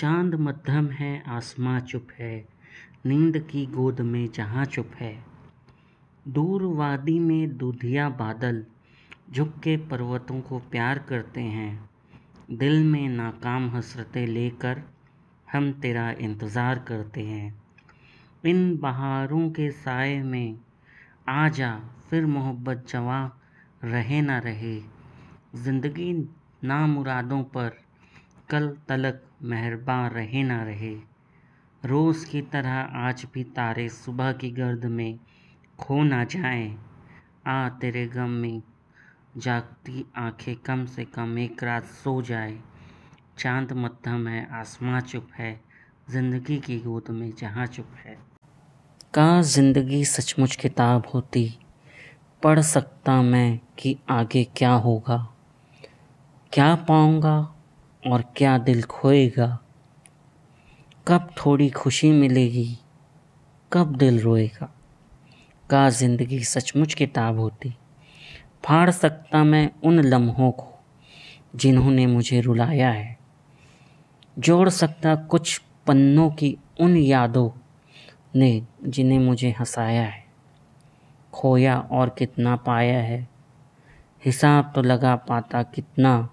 चाँद मध्यम है, आसमां चुप है, नींद की गोद में जहाँ चुप है। दूर वादी में दूधिया बादल झुक के पर्वतों को प्यार करते हैं। दिल में नाकाम हसरतें लेकर हम तेरा इंतज़ार करते हैं। इन बहारों के साए में आ जा, फिर मोहब्बत जवा रहे ना रहे। ज़िंदगी नामुरादों पर कल तलक मेहरबान रहे ना रहे। रोज़ की तरह आज भी तारे सुबह की गर्द में खो ना जाएँ। आ तेरे गम में जागती आँखें कम से कम एक रात सो जाए। चाँद मध्यम है, आसमां चुप है, ज़िंदगी की गोद में जहाँ चुप है। का ज़िंदगी सचमुच किताब होती? पढ़ सकता मैं कि आगे क्या होगा। क्या पाऊँगा? और क्या दिल खोएगा? कब थोड़ी खुशी मिलेगी, कब दिल रोएगा? का ज़िंदगी सचमुच किताब होती? फाड़ सकता मैं उन लम्हों को जिन्होंने मुझे रुलाया है। जोड़ सकता कुछ पन्नों की उन यादों ने जिन्हें मुझे हंसाया है। खोया और कितना पाया है, हिसाब तो लगा पाता कितना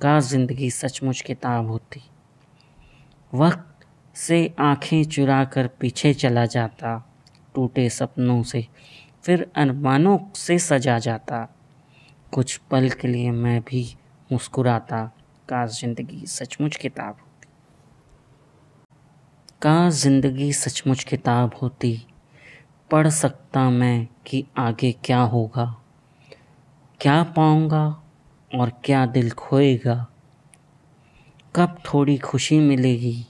का ज़िंदगी सचमुच किताब होती। वक्त से आँखें चुरा कर पीछे चला जाता, टूटे सपनों से, फिर अरमानों से सजा जाता। कुछ पल के लिए मैं भी मुस्कुराता, का ज़िंदगी सचमुच किताब होती। का ज़िंदगी सचमुच किताब होती, पढ़ सकता मैं कि आगे क्या होगा। क्या पाऊँगा और क्या दिल खोएगा? कब थोड़ी खुशी मिलेगी,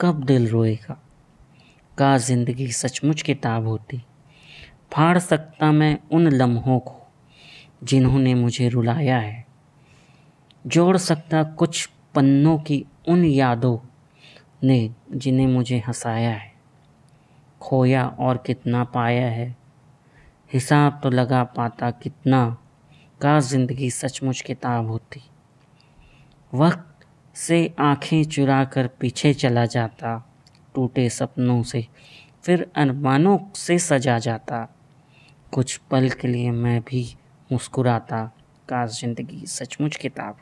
कब दिल रोएगा? का ज़िंदगी सचमुच किताब होती? फाड़ सकता मैं उन लम्हों को जिन्होंने मुझे रुलाया है। जोड़ सकता कुछ पन्नों की उन यादों ने जिन्हें मुझे हंसाया है। खोया और कितना पाया है, हिसाब तो लगा पाता कितना का ज़िंदगी सचमुच किताब होती। वक्त से आँखें चुरा कर पीछे चला जाता, टूटे सपनों से, फिर अरमानों से सजा जाता। कुछ पल के लिए मैं भी मुस्कुराता, का ज़िंदगी सचमुच किताब